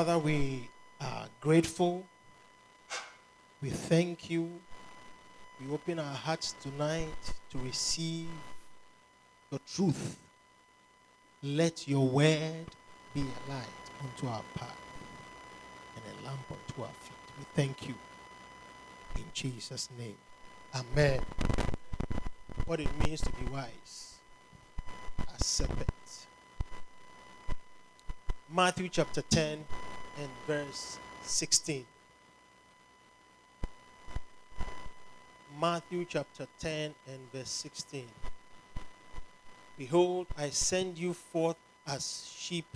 Father, we are grateful. We thank you. We open our hearts tonight to receive the truth. Let your word be a light unto our path and a lamp unto our feet. We thank you. In Jesus' name. Amen. What it means to be wise as serpents. Matthew chapter 10 and verse 16. Matthew chapter 10 and verse 16. Behold, I send you forth as sheep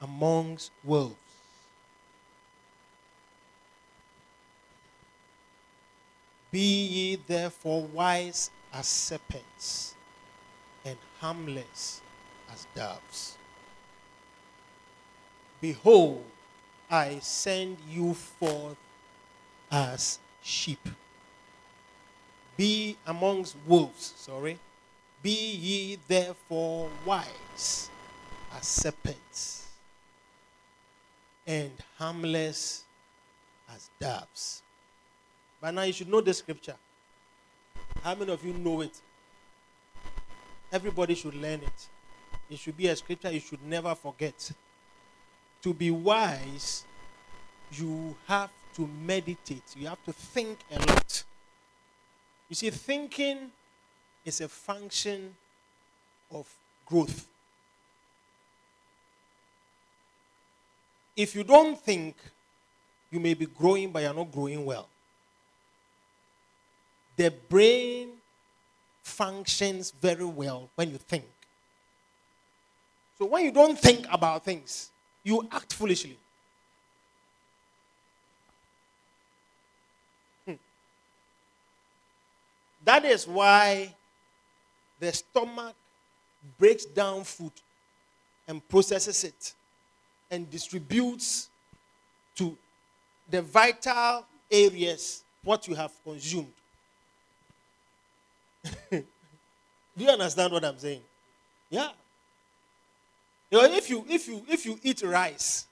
amongst wolves. Be ye therefore wise as serpents and harmless as doves. Behold, I send you forth as sheep. Be amongst wolves, sorry. Be ye therefore wise as serpents and harmless as doves. By now, you should know the scripture. How many of you know it? Everybody should learn it. It should be a scripture you should never forget. To be wise, you have to meditate, you have to think a lot. You see, thinking is a function of growth. If you don't think, you may be growing, but you're not growing well. The brain functions very well when you think. So when you don't think about things, you act foolishly. Hmm. That is why the stomach breaks down food and processes it and distributes to the vital areas what you have consumed. Do you understand what I'm saying? Yeah. You know, if you if you if you eat rice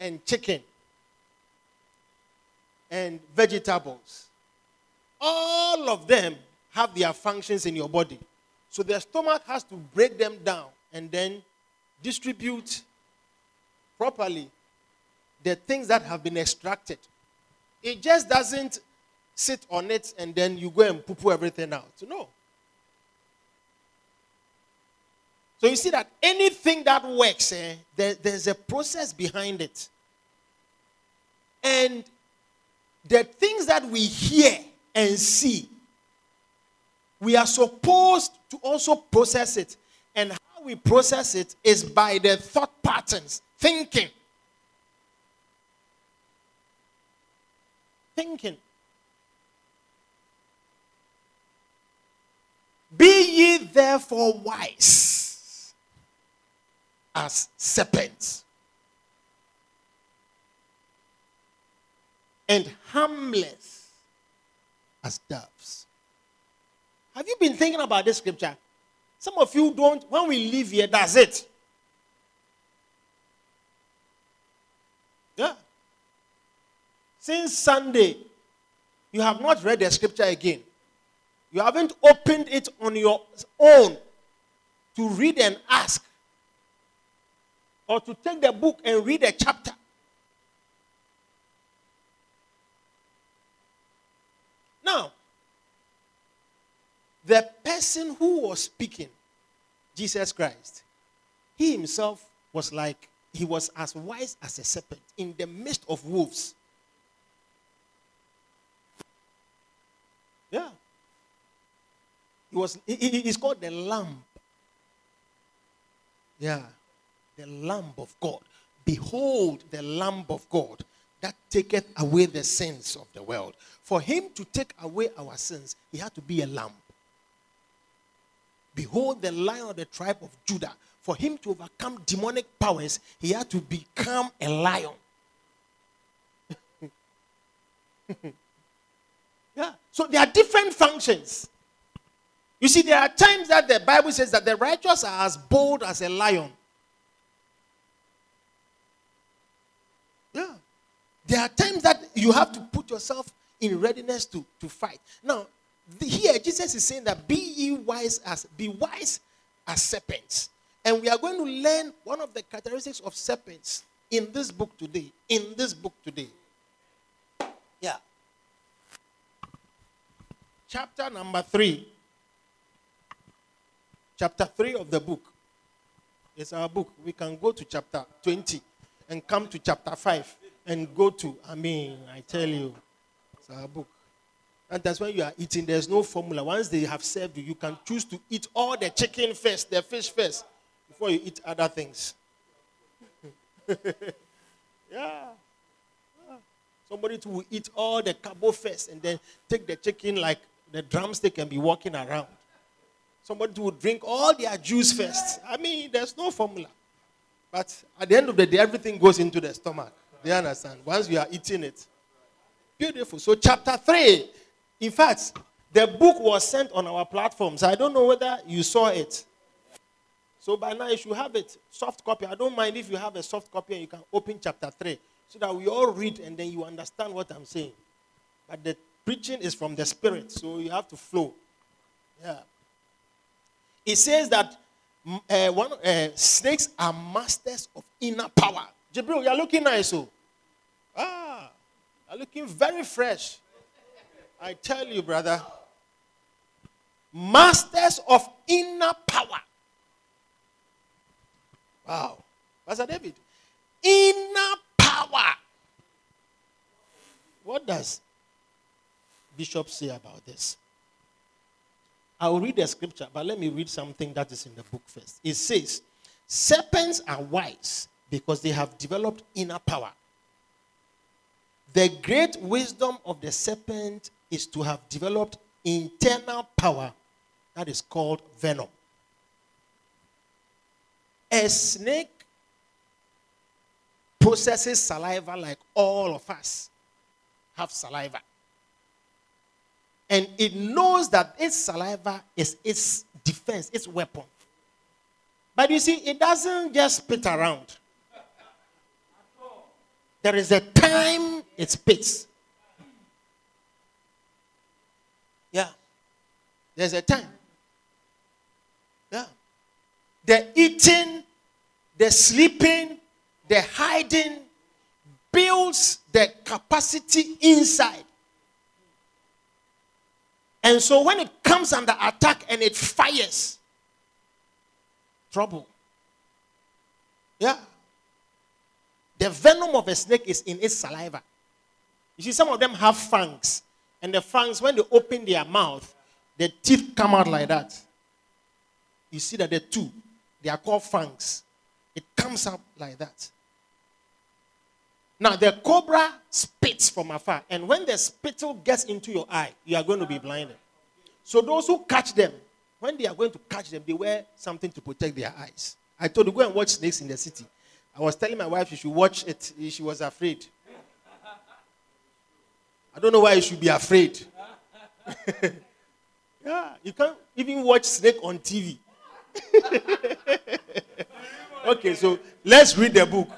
and chicken and vegetables, all of them have their functions in your body. So the stomach has to break them down and then distribute properly the things that have been extracted. It just doesn't sit on it and then you go and poo poo everything out. No. So you see that anything that works, eh, there, there's a process behind it. And the things that we hear and see, we are supposed to also process it. And how we process it is by the thought patterns, thinking. Thinking. Be ye therefore wise as serpents and harmless as doves. Have you been thinking about this scripture? Some of you don't, when we leave here, that's it. Yeah. Since Sunday, you have not read the scripture again. You haven't opened it on your own to read and ask, or to take the book and read a chapter. Now, the person who was speaking, Jesus Christ, he himself was like, he was as wise as a serpent in the midst of wolves. Yeah. He was he, he's called the lamb. Yeah. The lamb of God. Behold the lamb of God that taketh away the sins of the world. For him to take away our sins, he had to be a lamb. Behold the lion of the tribe of Judah. For him to overcome demonic powers, he had to become a lion. yeah. So there are different functions. You see, there are times that the Bible says that the righteous are as bold as a lion. There are times that you have to put yourself in readiness to, to fight. Now, the, here Jesus is saying that be ye wise as be wise as serpents. And we are going to learn one of the characteristics of serpents in this book today. In this book today. Yeah. Chapter number three. Chapter three of the book. It's our book. We can go to chapter 20 and come to chapter 5 and go to, I mean, I tell you, it's our book. And that's when you are eating, there's no formula. Once they have served you, you can choose to eat all the chicken first, the fish first, before you eat other things. yeah. Somebody to eat all the carbo first and then take the chicken like the drumstick and be walking around. Somebody will drink all their juice first. I mean, there's no formula. But at the end of the day, everything goes into the stomach. Do you understand? Once you are eating it. Beautiful. So, chapter 3 in fact, the book was sent on our platforms. I don't know whether you saw it. So by now you should have it soft copy. I don't mind if you have a soft copy and you can open chapter 3 so that we all read and then you understand what I'm saying. But the preaching is from the spirit, so you have to flow. Yeah. It says that uh, one uh, snakes are masters of inner power. Jibril, you're looking nice. Oh. Ah, you're looking very fresh. I tell you, brother, masters of inner power. Wow. Pastor David, inner power. What does Bishop say about this? I will read the scripture, but let me read something that is in the book first. It says, Serpents are wise because they have developed inner power. The great wisdom of the serpent is to have developed internal power that is called venom. A snake processes saliva like all of us have saliva. And it knows that its saliva is its defense, its weapon. But you see, it doesn't just spit around. There is a time it spits. Yeah. There's a time. Yeah. The eating, the sleeping, the hiding builds the capacity inside. And so when it comes under attack and it fires, trouble. Yeah. The venom of a snake is in its saliva. You see, some of them have fangs. And the fangs, when they open their mouth, the teeth come out like that. You see that the two, they are called fangs. It comes out like that. Now, the cobra spits from afar. And when the spittle gets into your eye, you are going to be blinded. So, those who catch them, when they are going to catch them, they wear something to protect their eyes. I told you, go and watch Snakes in the City. I was telling my wife she should watch it. She was afraid. I don't know why you should be afraid. yeah, you can't even watch snake on TV. okay, so let's read the book.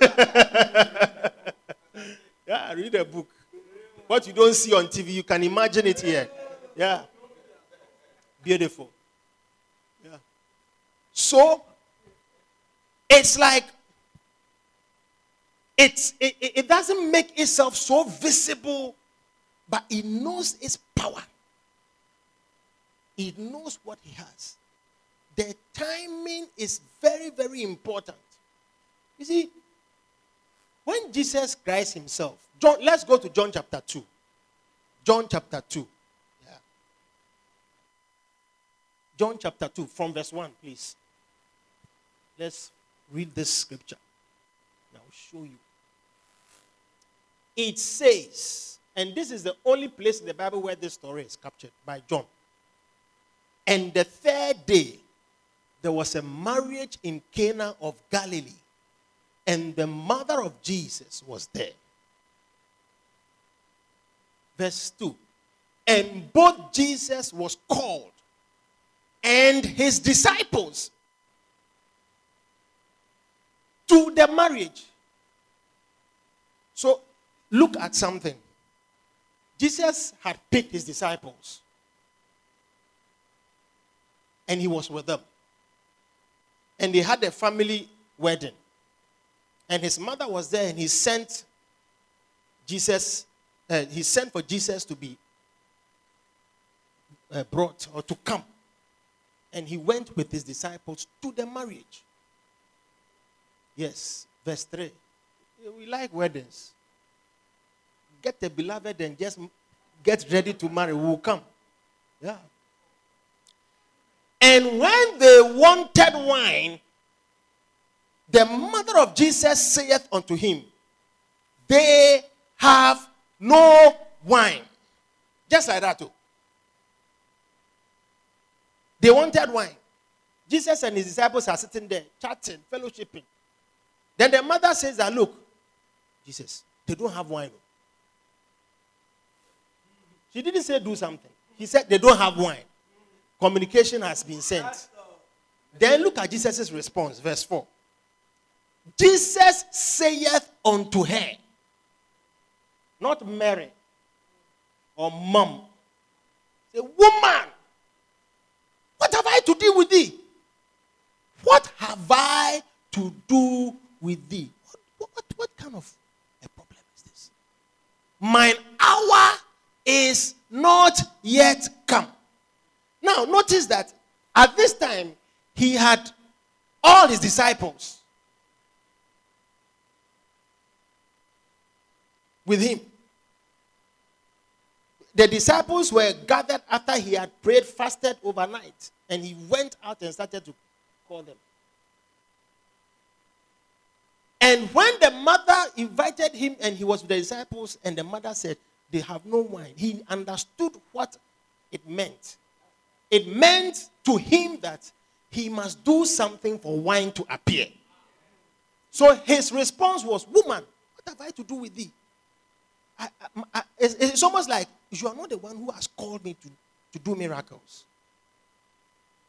yeah, read the book. What you don't see on TV, you can imagine it here. Yeah. Beautiful. Yeah. So, it's like it's, it, it doesn't make itself so visible, but it knows its power. It knows what he has. The timing is very, very important. You see, when Jesus Christ himself, John, let's go to John chapter 2. John chapter 2. Yeah. John chapter 2, from verse 1, please. Let's read this scripture. I'll show you it says, and this is the only place in the Bible where this story is captured by John. And the third day, there was a marriage in Cana of Galilee, and the mother of Jesus was there. Verse 2 And both Jesus was called and his disciples to the marriage. So look at something. Jesus had picked his disciples, and he was with them. And they had a family wedding. And his mother was there, and he sent Jesus, uh, he sent for Jesus to be uh, brought or to come. And he went with his disciples to the marriage. Yes, verse 3. We like weddings. Get the beloved and just get ready to marry. We will come. Yeah. And when they wanted wine, the mother of Jesus saith unto him, They have no wine. Just like that, too. They wanted wine. Jesus and his disciples are sitting there, chatting, fellowshipping. Then the mother says that, look, Jesus, they don't have wine. Oh. She didn't say do something. He said they don't have wine. Communication has been sent. Then look at Jesus' response, verse 4. Jesus saith unto her, not Mary or mom, say, woman, what have I to do with thee? What have I to do with thee? What, what, what kind of a problem is this? Mine hour is not yet come. Now, notice that at this time, he had all his disciples with him the disciples were gathered after he had prayed, fasted overnight, and he went out and started to call them. And when the mother invited him and he was with the disciples, and the mother said, They have no wine, he understood what it meant. It meant to him that he must do something for wine to appear. So his response was, Woman, what have I to do with thee? I, I, it's, it's almost like you are not the one who has called me to, to do miracles.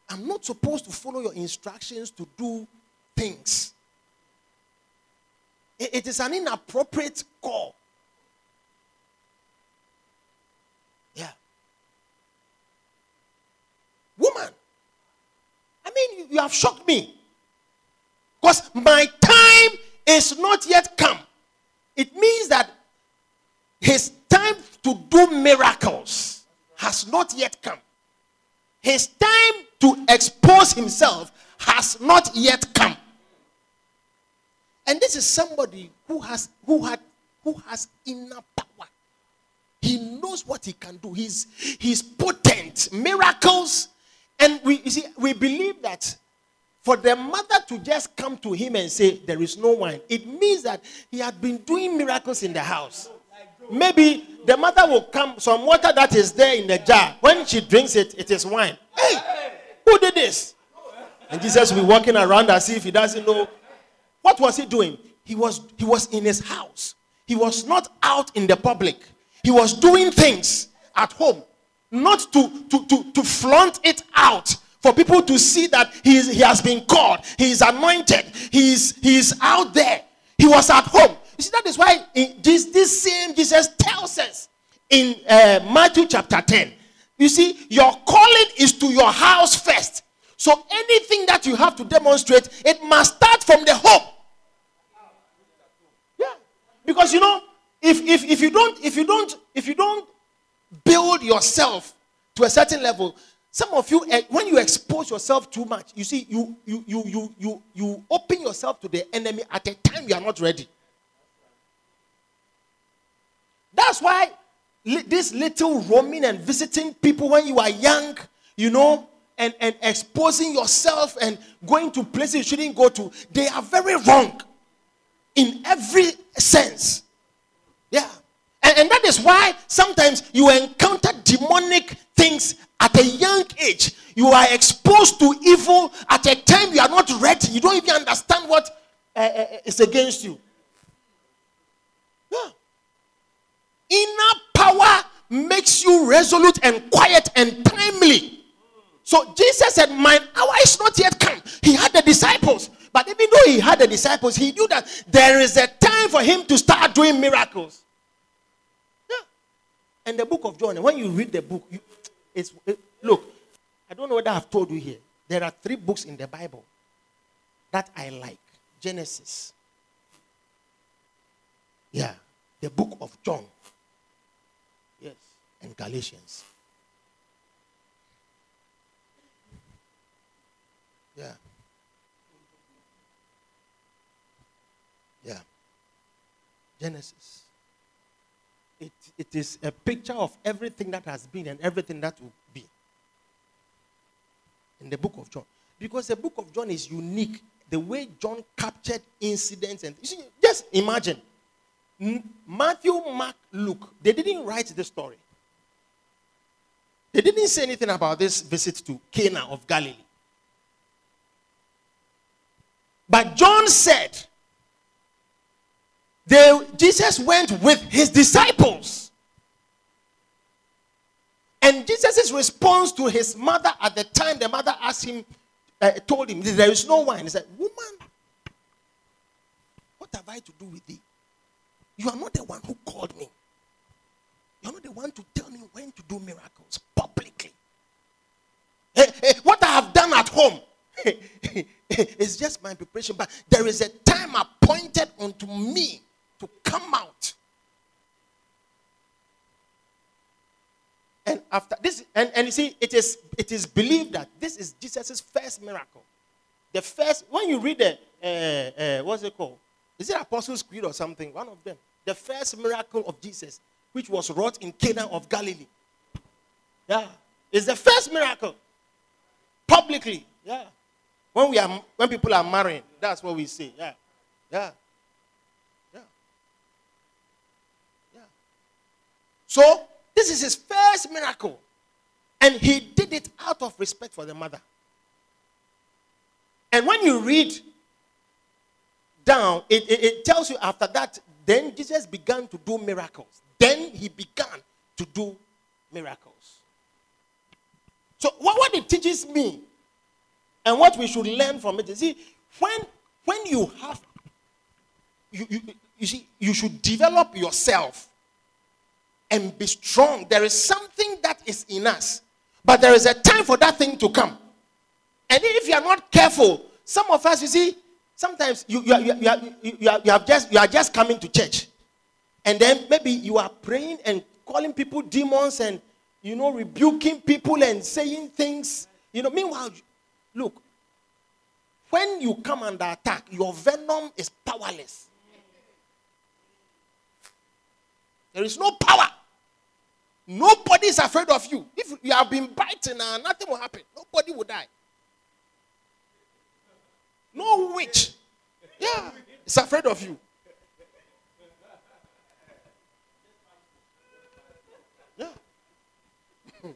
I'm not supposed to follow your instructions to do things. it, it is an inappropriate call. Yeah. Woman, I mean, you, you have shocked me. Because my time is not yet come. It means that his time to do miracles has not yet come. His time to expose himself has not yet come. And this is somebody who has who had who has inner power. He knows what he can do. He's he's potent. Miracles. And we you see, we believe that for the mother to just come to him and say, There is no wine, it means that he had been doing miracles in the house. Maybe the mother will come, some water that is there in the jar. When she drinks it, it is wine. Hey, who did this? And Jesus will be walking around as if he doesn't know. What was he doing? He was, he was in his house. He was not out in the public. He was doing things at home, not to, to, to, to flaunt it out for people to see that he, he has been called, he is anointed, he is, he is out there. He was at home. You see, that is why this, this same Jesus tells us in uh, Matthew chapter 10. You see, your calling is to your house first. So anything that you have to demonstrate, it must start from the home. Yeah. Because you know, if, if, if you don't, if you don't, if you don't build yourself to a certain level, some of you, eh, when you expose yourself too much, you see, you you you you you you open yourself to the enemy at a time you are not ready. That's why this little roaming and visiting people when you are young, you know, and, and exposing yourself and going to places you shouldn't go to, they are very wrong in every sense. Yeah. And, and that is why sometimes you encounter demonic things at a young age. You are exposed to evil at a time you are not ready. You don't even understand what uh, uh, is against you. Yeah. Inner power makes you resolute and quiet and timely. So Jesus said, Mine hour is not yet come. He had the disciples. But even though he had the disciples, he knew that there is a time for him to start doing miracles. And the book of John, when you read the book, you, it's it, look. I don't know whether I've told you here. There are three books in the Bible that I like Genesis. Yeah, the book of John. Yes, and Galatians. Yeah. Yeah. Genesis. It, it is a picture of everything that has been and everything that will be. In the book of John. Because the book of John is unique. The way John captured incidents and you see, just imagine. Matthew, Mark, Luke, they didn't write the story. They didn't say anything about this visit to Cana of Galilee. But John said, they, Jesus went with his disciples. And Jesus' response to his mother at the time the mother asked him, uh, told him, There is no wine. He said, Woman, what have I to do with thee? You are not the one who called me. You're not the one to tell me when to do miracles publicly. Hey, hey, what I have done at home is just my preparation, but there is a time appointed unto me to come out. And after this, and, and you see, it is it is believed that this is Jesus' first miracle. The first, when you read the uh, uh, what's it called? Is it Apostles' Creed or something? One of them. The first miracle of Jesus, which was wrought in Cana of Galilee. Yeah. It's the first miracle. Publicly. Yeah. When we are when people are marrying, that's what we say. Yeah. Yeah. So, this is his first miracle. And he did it out of respect for the mother. And when you read down, it, it, it, tells you after that, then Jesus began to do miracles. Then he began to do miracles. So, what, what it teaches me and what we should learn from it is see, when, when you have, you, you, you see, you should develop yourself and be strong. There is something that is in us, but there is a time for that thing to come. And if you are not careful, some of us, you see, sometimes you, you, are, you, are, you, are, you, are just, you are just coming to church. And then maybe you are praying and calling people demons and, you know, rebuking people and saying things. You know, meanwhile, look, when you come under attack, your venom is powerless. There is no power. Nobody is afraid of you. If you have been biting, uh, nothing will happen. Nobody will die. No witch. Yeah, is afraid of you. Yeah.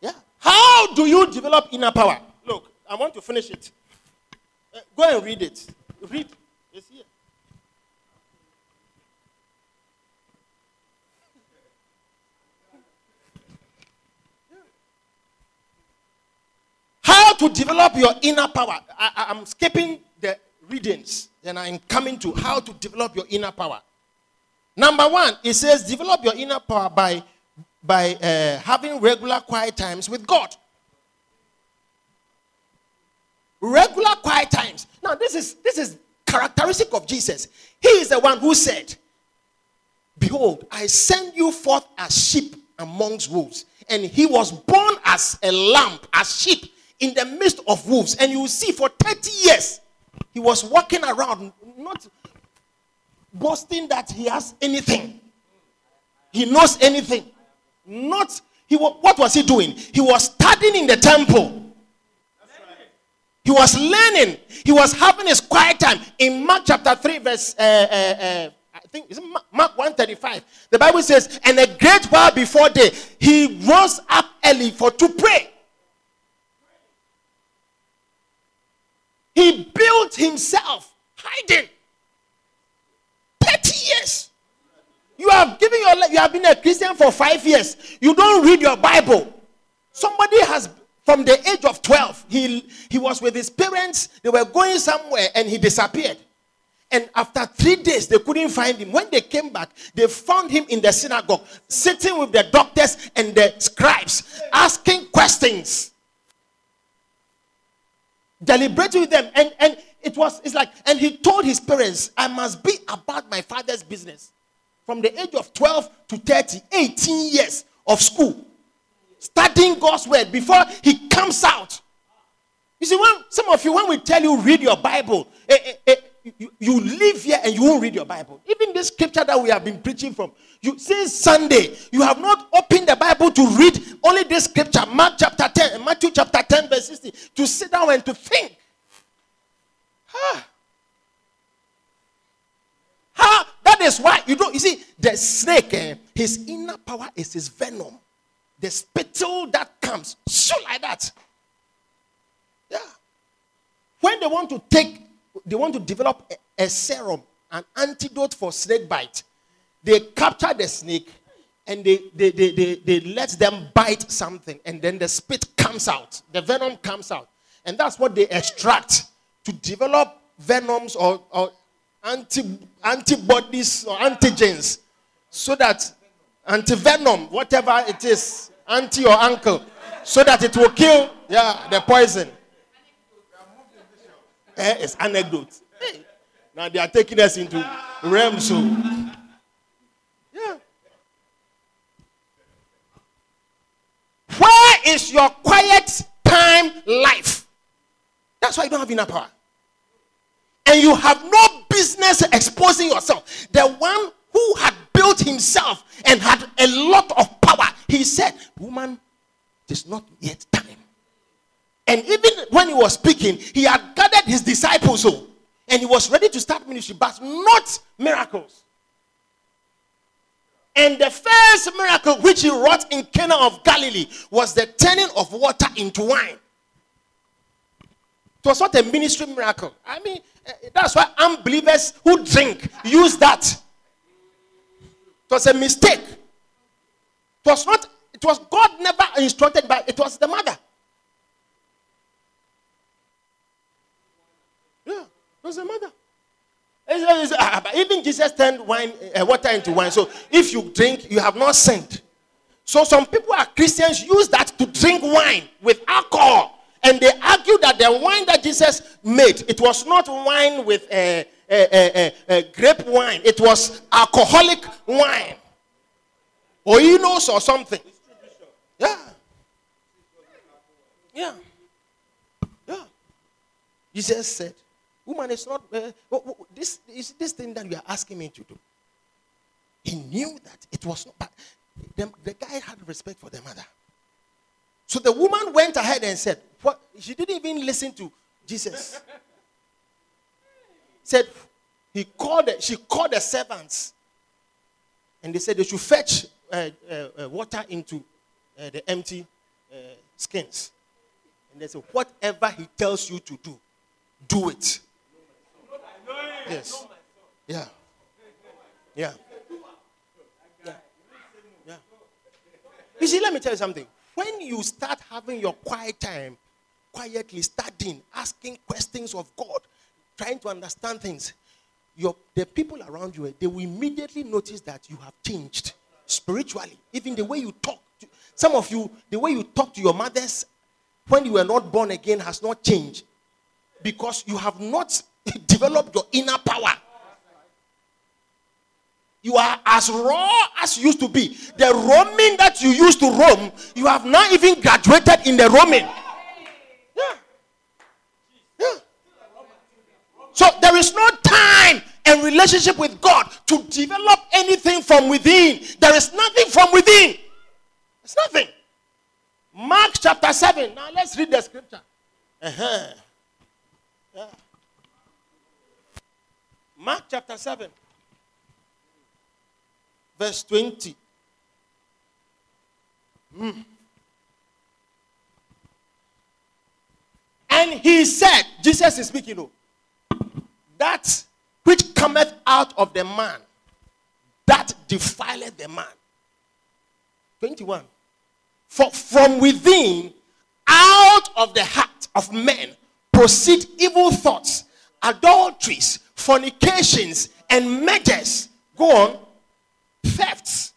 yeah. How do you develop inner power? Look, I want to finish it. Uh, go and read it. Read. It's here. How to develop your inner power. I, am skipping the readings, and I'm coming to how to develop your inner power. Number one, it says develop your inner power by, by uh, having regular quiet times with God. Regular quiet times. Now, this is this is characteristic of Jesus. He is the one who said, Behold, I send you forth as sheep amongst wolves. And he was born as a lamb, as sheep in the midst of wolves. And you see for 30 years, he was walking around, not boasting that he has anything. He knows anything. Not he what was he doing? He was studying in the temple. He was learning. He was having his quiet time. In Mark chapter 3, verse uh, uh, uh, I think it's Mark 135. The Bible says, and a great while before day, he rose up early for to pray. He built himself hiding. 30 years. You have given your life, you have been a Christian for five years. You don't read your Bible. Somebody has, from the age of 12, he, he was with his parents, they were going somewhere and he disappeared. And after three days, they couldn't find him. When they came back, they found him in the synagogue, sitting with the doctors and the scribes, asking questions, deliberating with them. And, and it was, it's like, and he told his parents, I must be about my father's business. From the age of 12 to 30, 18 years of school, studying God's word before he comes out. You see, when some of you, when we tell you read your Bible, eh, eh, eh, you, you live here and you won't read your Bible. Even this scripture that we have been preaching from, you since Sunday, you have not opened the Bible to read only this scripture, Mark chapter 10, Matthew chapter 10, verse 60, to sit down and to think. Huh. Huh? That is why you don't you see the snake, eh, his inner power is his venom. The spittle that comes, so like that. Yeah. When they want to take they want to develop a, a serum, an antidote for snake bite. They capture the snake and they, they, they, they, they let them bite something, and then the spit comes out, the venom comes out. And that's what they extract to develop venoms or, or anti, antibodies or antigens so that antivenom, whatever it is, anti or uncle, so that it will kill yeah, the poison. Eh, it's anecdote. Hey. Now they are taking us into realms. Yeah. Where is your quiet time life? That's why you don't have enough power. And you have no business exposing yourself. The one who had built himself and had a lot of power, he said, Woman, it is not yet time. And even when he was speaking, he had gathered his disciples oh, and he was ready to start ministry, but not miracles. And the first miracle which he wrought in Cana of Galilee was the turning of water into wine. It was not a ministry miracle. I mean, eh, that's why unbelievers who drink use that. It was a mistake. It was not, it was God never instructed, by, it was the mother. Doesn't matter. Ah, even Jesus turned wine, uh, water into wine. So if you drink, you have not sinned. So some people are Christians use that to drink wine with alcohol. And they argue that the wine that Jesus made, it was not wine with a, a grape wine. It was alcoholic wine. Or knows or something. Yeah. Yeah. Yeah. Jesus said, Woman, is not uh, this is this thing that you are asking me to do. He knew that it was not, but the, the guy had respect for the mother. So the woman went ahead and said, What? She didn't even listen to Jesus. said he called she called the servants and they said they should fetch uh, uh, uh water into uh, the empty uh, skins. And they said, Whatever he tells you to do, do it. Yes. Yeah. Yeah. Yeah. Yeah. You see, let me tell you something. When you start having your quiet time, quietly studying, asking questions of God, trying to understand things, your, the people around you, they will immediately notice that you have changed spiritually. Even the way you talk. To, some of you, the way you talk to your mothers when you were not born again has not changed because you have not develop your inner power. You are as raw as you used to be. The roaming that you used to roam, you have not even graduated in the roaming. Yeah. Yeah. So there is no time and relationship with God to develop anything from within. There is nothing from within. It's nothing. Mark chapter 7. Now let's read the scripture. Uh-huh. Yeah. Mark chapter 7, verse 20. Mm. And he said, Jesus is speaking, oh, that which cometh out of the man, that defileth the man. 21. For from within, out of the heart of men, proceed evil thoughts adulteries, fornications, and murders. Go on. Thefts,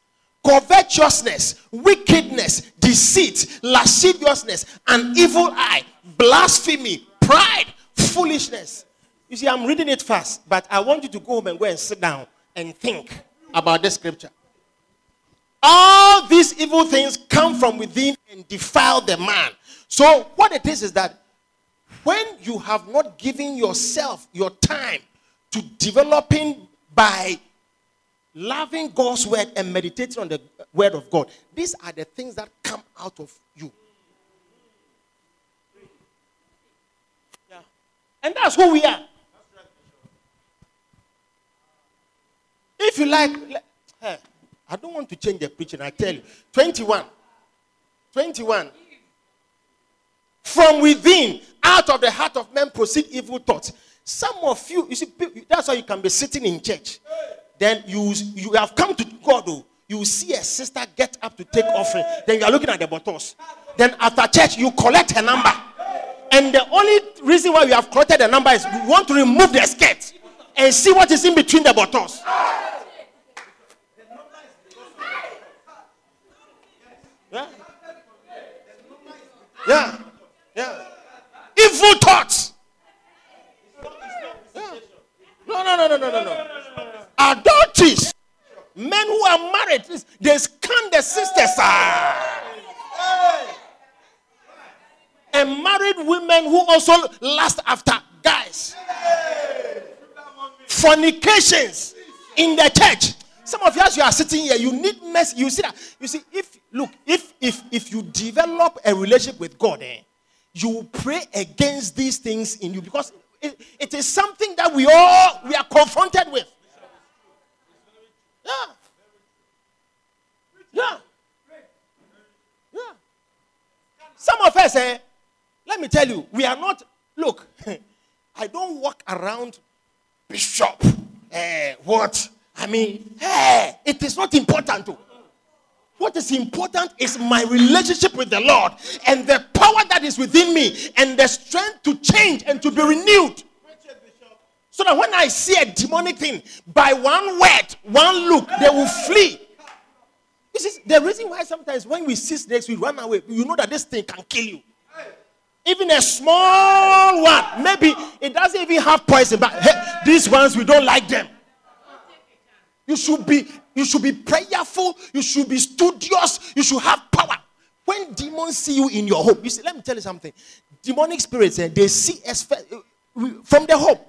covetousness, wickedness, deceit, lasciviousness, an evil eye, blasphemy, pride, foolishness. You see, I'm reading it fast, but I want you to go home and go and sit down and think about this scripture. All these evil things come from within and defile the man. So, what it is is that when you have not given yourself your time to developing by loving God's word and meditating on the word of God, these are the things that come out of you. Yeah. And that's who we are. If you like, I don't want to change the preaching, I tell you. 21. 21. From within, out of the heart of men proceed evil thoughts. Some of you, you see, that's why you can be sitting in church. Then you you have come to God, oh, you see a sister get up to take offering. Then you are looking at the bottles. Then after church, you collect her number. And the only reason why you have collected the number is you want to remove the skirt and see what is in between the bottles. Yeah. Yeah. Evil thoughts. Yeah. No, no, no, no, no, no, no. Adulteries. Men who are married, they scan their sisters. Ah. And married women who also lust after guys. Fornications in the church. Some of you, as you are sitting here, you need mercy. You see that. You see, if look, if if if you develop a relationship with God, eh, you pray against these things in you because it, it is something that we all we are confronted with. Yeah. Yeah. Yeah. Some of us, eh, let me tell you, we are not. Look, I don't walk around, Bishop. Eh, what? I mean, hey, it is not important. To. What is important is my relationship with the Lord and the power that is within me and the strength to change and to be renewed. So that when I see a demonic thing, by one word, one look, they will flee. This is the reason why sometimes when we see snakes, we run away. You know that this thing can kill you. Even a small one, maybe it doesn't even have poison, but hey, these ones we don't like them. You should be you should be prayerful, you should be studious, you should have power. When demons see you in your home, you see, let me tell you something. Demonic spirits, eh, they see us uh, from the home.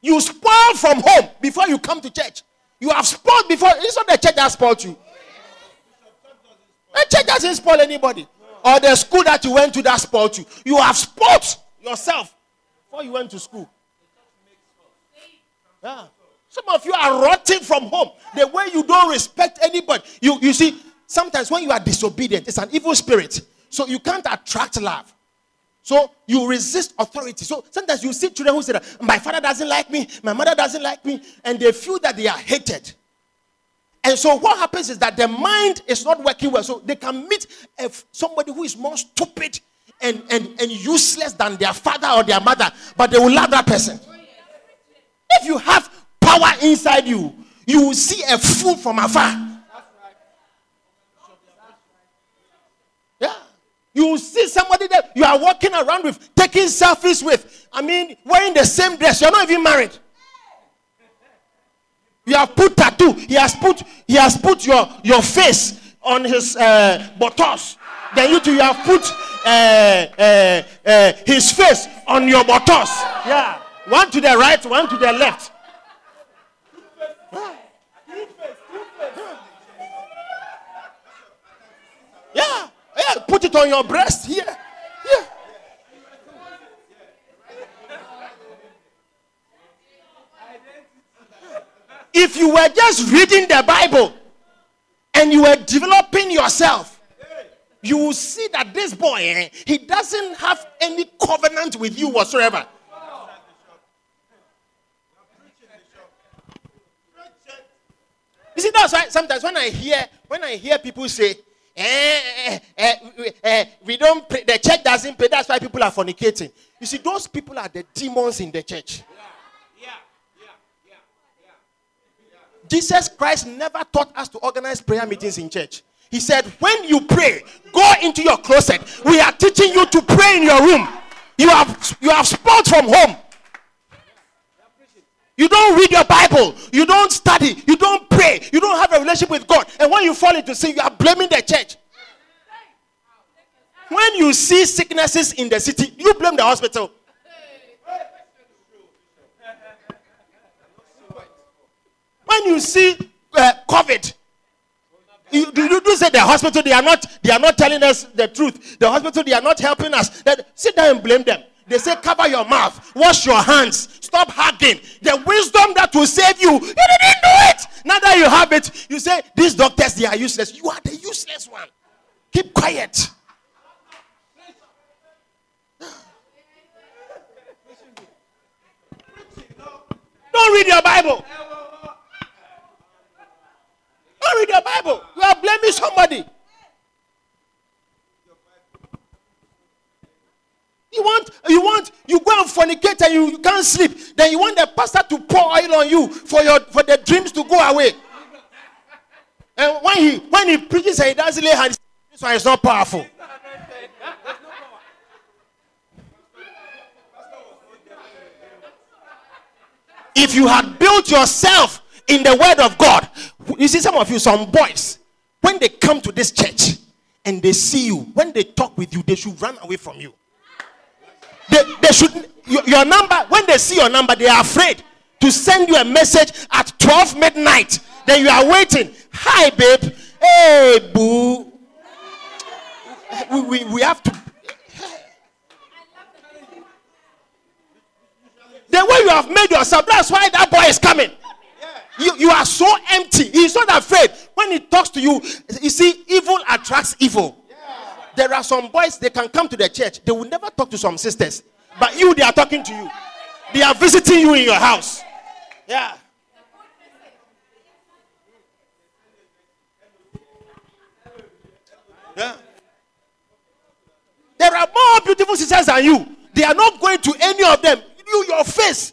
You spoil from home before you come to church. You have spoiled before. It's not the church that spoiled you. The church doesn't spoil anybody. Or the school that you went to that spoiled you. You have spoiled yourself before you went to school. Yeah. Some of you are rotting from home. The way you don't respect anybody. You, you see, sometimes when you are disobedient, it's an evil spirit. So you can't attract love. So you resist authority. So sometimes you see children who say that my father doesn't like me, my mother doesn't like me, and they feel that they are hated. And so what happens is that their mind is not working well. So they can meet somebody who is more stupid and, and, and useless than their father or their mother, but they will love that person. If you have power inside you, you will see a fool from afar. Yeah. You will see somebody that you are walking around with, taking selfies with. I mean, wearing the same dress. You're not even married. You have put tattoo. He has put he has put your, your face on his uh, buttocks. Then you two you have put uh, uh, uh, his face on your buttocks. Yeah. One to the right, one to the left. Yeah. Yeah. Put it on your breast here. If you were just reading the Bible and you were developing yourself, you will see that this boy, eh, he doesn't have any covenant with you whatsoever. You see, that's why sometimes when I hear when I hear people say, eh, eh, eh, eh, we don't pray. The church doesn't pray. That's why people are fornicating. You see, those people are the demons in the church. Jesus Christ never taught us to organize prayer meetings in church. He said, when you pray, go into your closet. We are teaching you to pray in your room. You have you have sport from home. You don't read your Bible. You don't study. You don't pray. You don't have a relationship with God. And when you fall into sin, you are blaming the church. When you see sicknesses in the city, you blame the hospital. When you see uh, COVID, you, you do say the hospital they are not they are not telling us the truth. The hospital they are not helping us. That sit down and blame them. They say cover your mouth, wash your hands, stop hugging. The wisdom that will save you, you didn't do it. Now that you have it, you say these doctors they are useless. You are the useless one. Keep quiet. Don't read your Bible. Don't read your Bible. You are blaming somebody. You want, you want, you go and fornicate and you, you can't sleep. Then you want the pastor to pour oil on you for your for the dreams to go away. And when he when he preaches and he doesn't lay hands, this one is not powerful. If you had built yourself in the word of God, you see some of you, some boys, when they come to this church and they see you, when they talk with you, they should run away from you. They, they should, your, number, when they see your number, they are afraid to send you a message at 12 midnight. Then you are waiting. Hi, babe. Hey, boo. We, we, we have to. The way you have made yourself, that's why that boy is coming. You, you are so empty. He's not afraid. When he talks to you, you see, evil attracts evil. There are some boys, they can come to the church. They will never talk to some sisters. But you, they are talking to you. They are visiting you in your house. Yeah. Yeah. There are more beautiful sisters than you. They are not going to any of them. You, your face.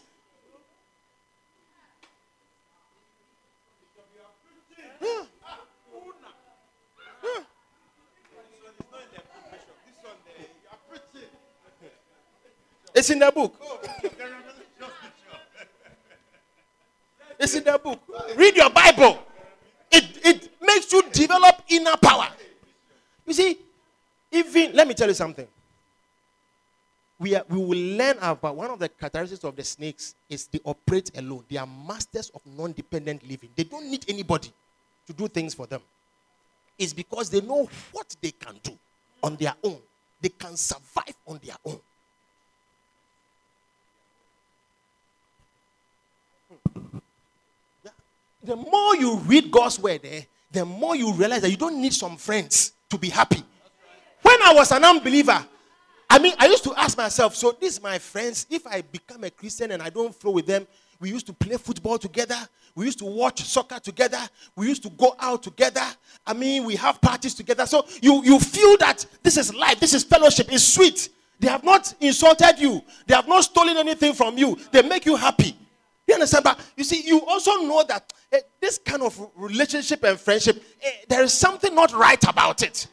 It's in the book. It's in the book. Read your Bible. It, it makes you develop inner power. You see, even, let me tell you something. We, are, we will learn about one of the characteristics of the snakes is they operate alone. They are masters of non dependent living. They don't need anybody to do things for them. It's because they know what they can do on their own. They can survive on their own. The more you read God's word, eh, the more you realize that you don't need some friends to be happy. When I was an unbeliever, I mean, I used to ask myself, so these my friends, if I become a Christian and I don't flow with them, we used to play football together. We used to watch soccer together. We used to go out together. I mean, we have parties together. So you, you feel that this is life, this is fellowship, it's sweet. They have not insulted you, they have not stolen anything from you. They make you happy. You understand? But you see, you also know that eh, this kind of relationship and friendship, eh, there is something not right about it.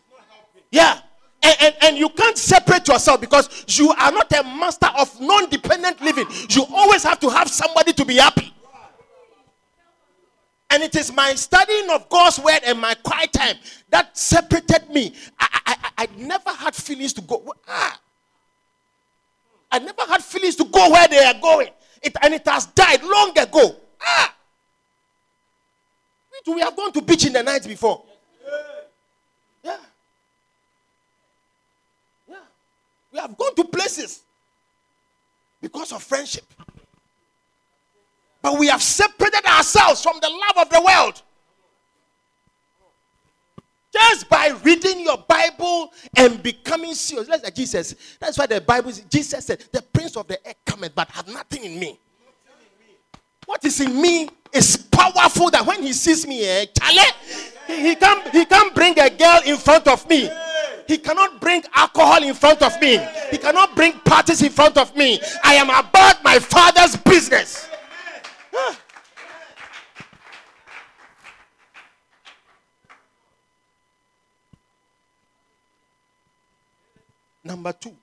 Yeah. And, and, and, you can't separate yourself because you are not a master of non dependent living. You always have to have somebody to be happy. And it is my studying of God's word and my quiet time that separated me. I, I, I, I never had feelings to go. Ah. I never had feelings to go where they are going. It, and it has died long ago. Ah! We have gone to beach in the night before. Yeah. Yeah. We have gone to places because of friendship. But we have separated ourselves from the love of the world. Just by reading your Bible and becoming serious. That's like Jesus. That's why the Bible, Jesus said, The prince of the air cometh, but have nothing in me. What is in me is powerful that when he sees me, eh, Chale, He, he, can't, he can't bring a girl in front of me. He cannot bring alcohol in front of me. He cannot bring parties in front of me. I am about my father's business. Number two,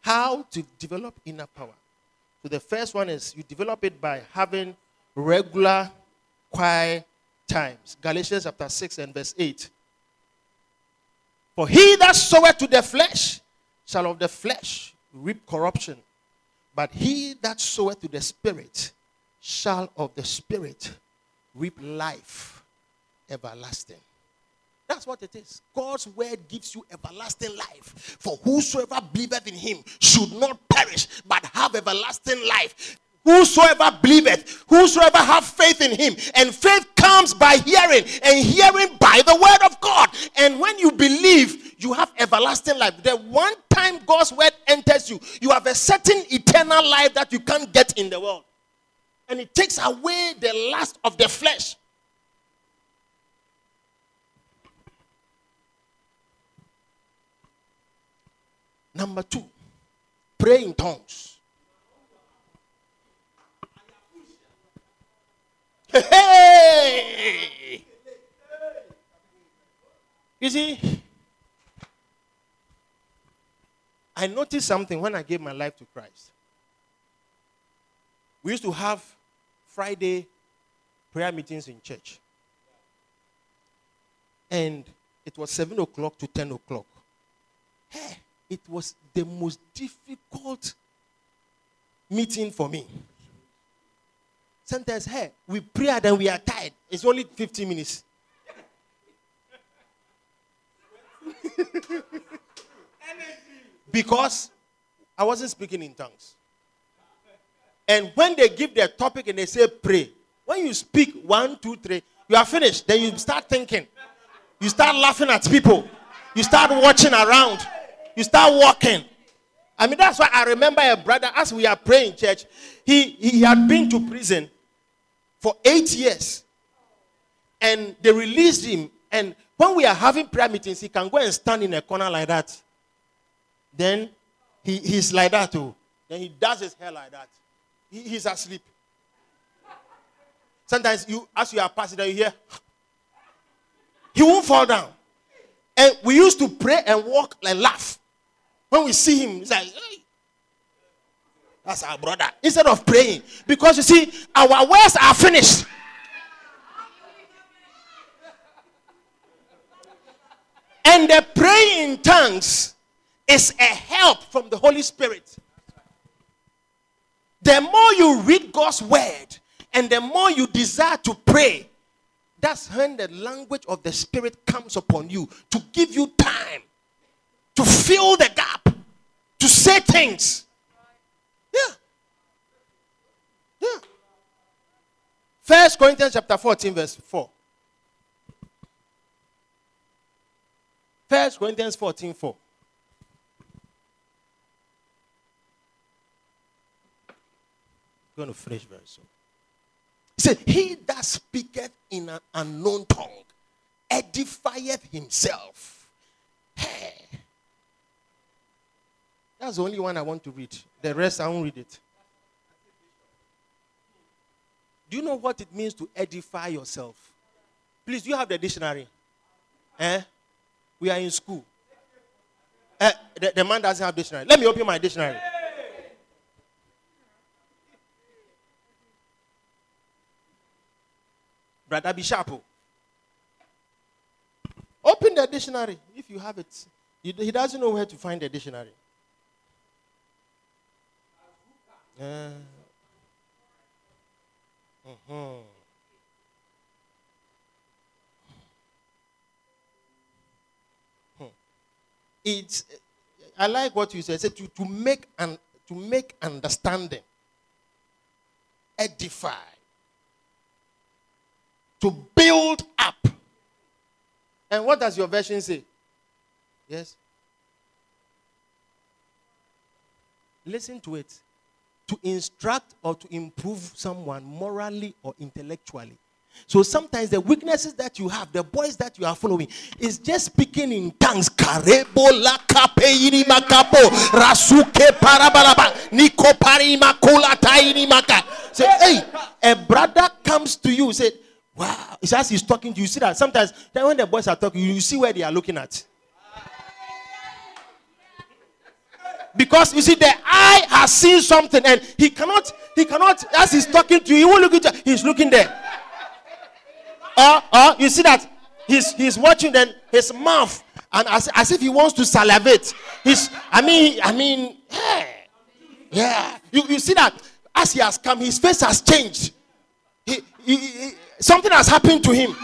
how to develop inner power. So the first one is you develop it by having regular quiet times. Galatians chapter 6 and verse 8. For he that soweth to the flesh shall of the flesh reap corruption, but he that soweth to the spirit shall of the spirit reap life everlasting. That's what it is. God's word gives you everlasting life. For whosoever believeth in him should not perish, but have everlasting life. Whosoever believeth, whosoever have faith in him, and faith comes by hearing, and hearing by the word of God. And when you believe, you have everlasting life. The one time God's word enters you, you have a certain eternal life that you can't get in the world. And it takes away the lust of the flesh. Number two, pray in tongues. Hey! You see, I noticed something when I gave my life to Christ. We used to have Friday prayer meetings in church. And it was 7 o'clock to 10 o'clock. Hey, it was the most difficult meeting for me. Sometimes, hey, we pray and we are tired. It's only 15 minutes. because I wasn't speaking in tongues. And when they give their topic and they say pray, when you speak one, two, three, you are finished. Then you start thinking. You start laughing at people. You start watching around. You start walking. I mean, that's why I remember a brother, as we are praying church, he, he had been to prison for eight years. And they released him. And when we are having prayer meetings, he can go and stand in a corner like that. Then he, he's like that too. Then he does his hair like that. He, he's asleep. Sometimes you, as you are passing, you hear, he won't fall down. And we used to pray and walk and laugh. When we see him, it's like, hey, that's our brother. Instead of praying. Because you see, our words are finished. And the praying in tongues is a help from the Holy Spirit. The more you read God's word and the more you desire to pray, that's when the language of the Spirit comes upon you to give you time to fill the gap, to say things. Yeah. Yeah. First Corinthians chapter 14, verse 4. First Corinthians 14, 4. going to finish very soon. He said, He that speaketh in an unknown tongue edifieth himself. Hey. That's the only one I want to read. The rest, I won't read it. Do you know what it means to edify yourself? Please, do you have the dictionary? Eh? We are in school. Eh, the, the man doesn't have dictionary. Let me open my dictionary. Brother Bishapo. Open the dictionary if you have it. He doesn't know where to find the dictionary. Uh, uh-huh. It's I like what you said. said to, to make and to make understanding, edify, to build up. And what does your version say? Yes. Listen to it to instruct or to improve someone morally or intellectually. So sometimes the weaknesses that you have, the boys that you are following, is just speaking in tongues. Karebo lakape makapo rasuke niko parima kola taini maka. Say, hey, a brother comes to you, say, wow. It's as he's talking to you. See that sometimes when the boys are talking, you see where they are looking at. Because you see, the eye has seen something and he cannot, he cannot, as he's talking to you, he won't look at you, he's looking there. Or, or you see that he's he's watching then his mouth and as, as if he wants to salivate. He's I mean, I mean, hey, yeah. You, you see that as he has come, his face has changed. He, he, he, something has happened to him.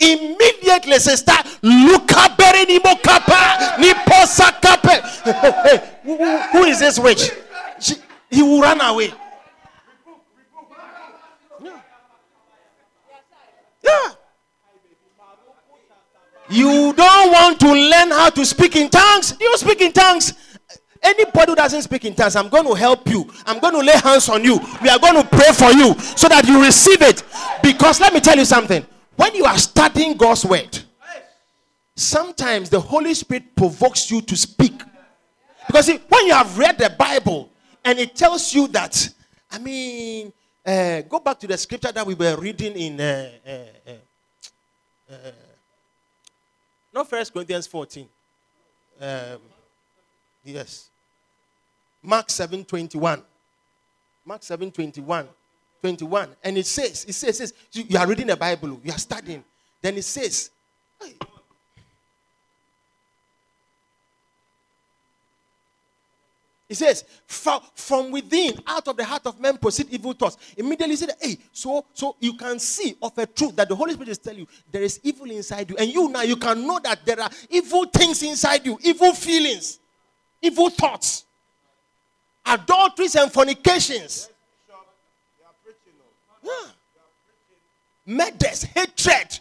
Immediately, sister, Luka Berinimo Kappa, Niposa Kappa. Who is this witch? She, he will run away. Yeah. You don't want to learn how to speak in tongues? You speak in tongues. Anybody who doesn't speak in tongues, I'm going to help you. I'm going to lay hands on you. We are going to pray for you so that you receive it. Because let me tell you something. When you are studying God's word, sometimes the Holy Spirit provokes you to speak. Because see, when you have read the Bible and it tells you that, I mean, uh, go back to the scripture that we were reading in, uh, uh, uh, uh not First Corinthians 14. Um, yes. Mark 7 21. Mark 7 21. 21. And it says, it says, it says you are reading the Bible, you are studying. Then it says, hey, He says, from within, out of the heart of men proceed evil thoughts. Immediately said, hey, so so you can see of a truth that the Holy Spirit is telling you there is evil inside you. And you now you can know that there are evil things inside you, evil feelings, evil thoughts, adulteries and fornications. Yeah. Murders, hatred.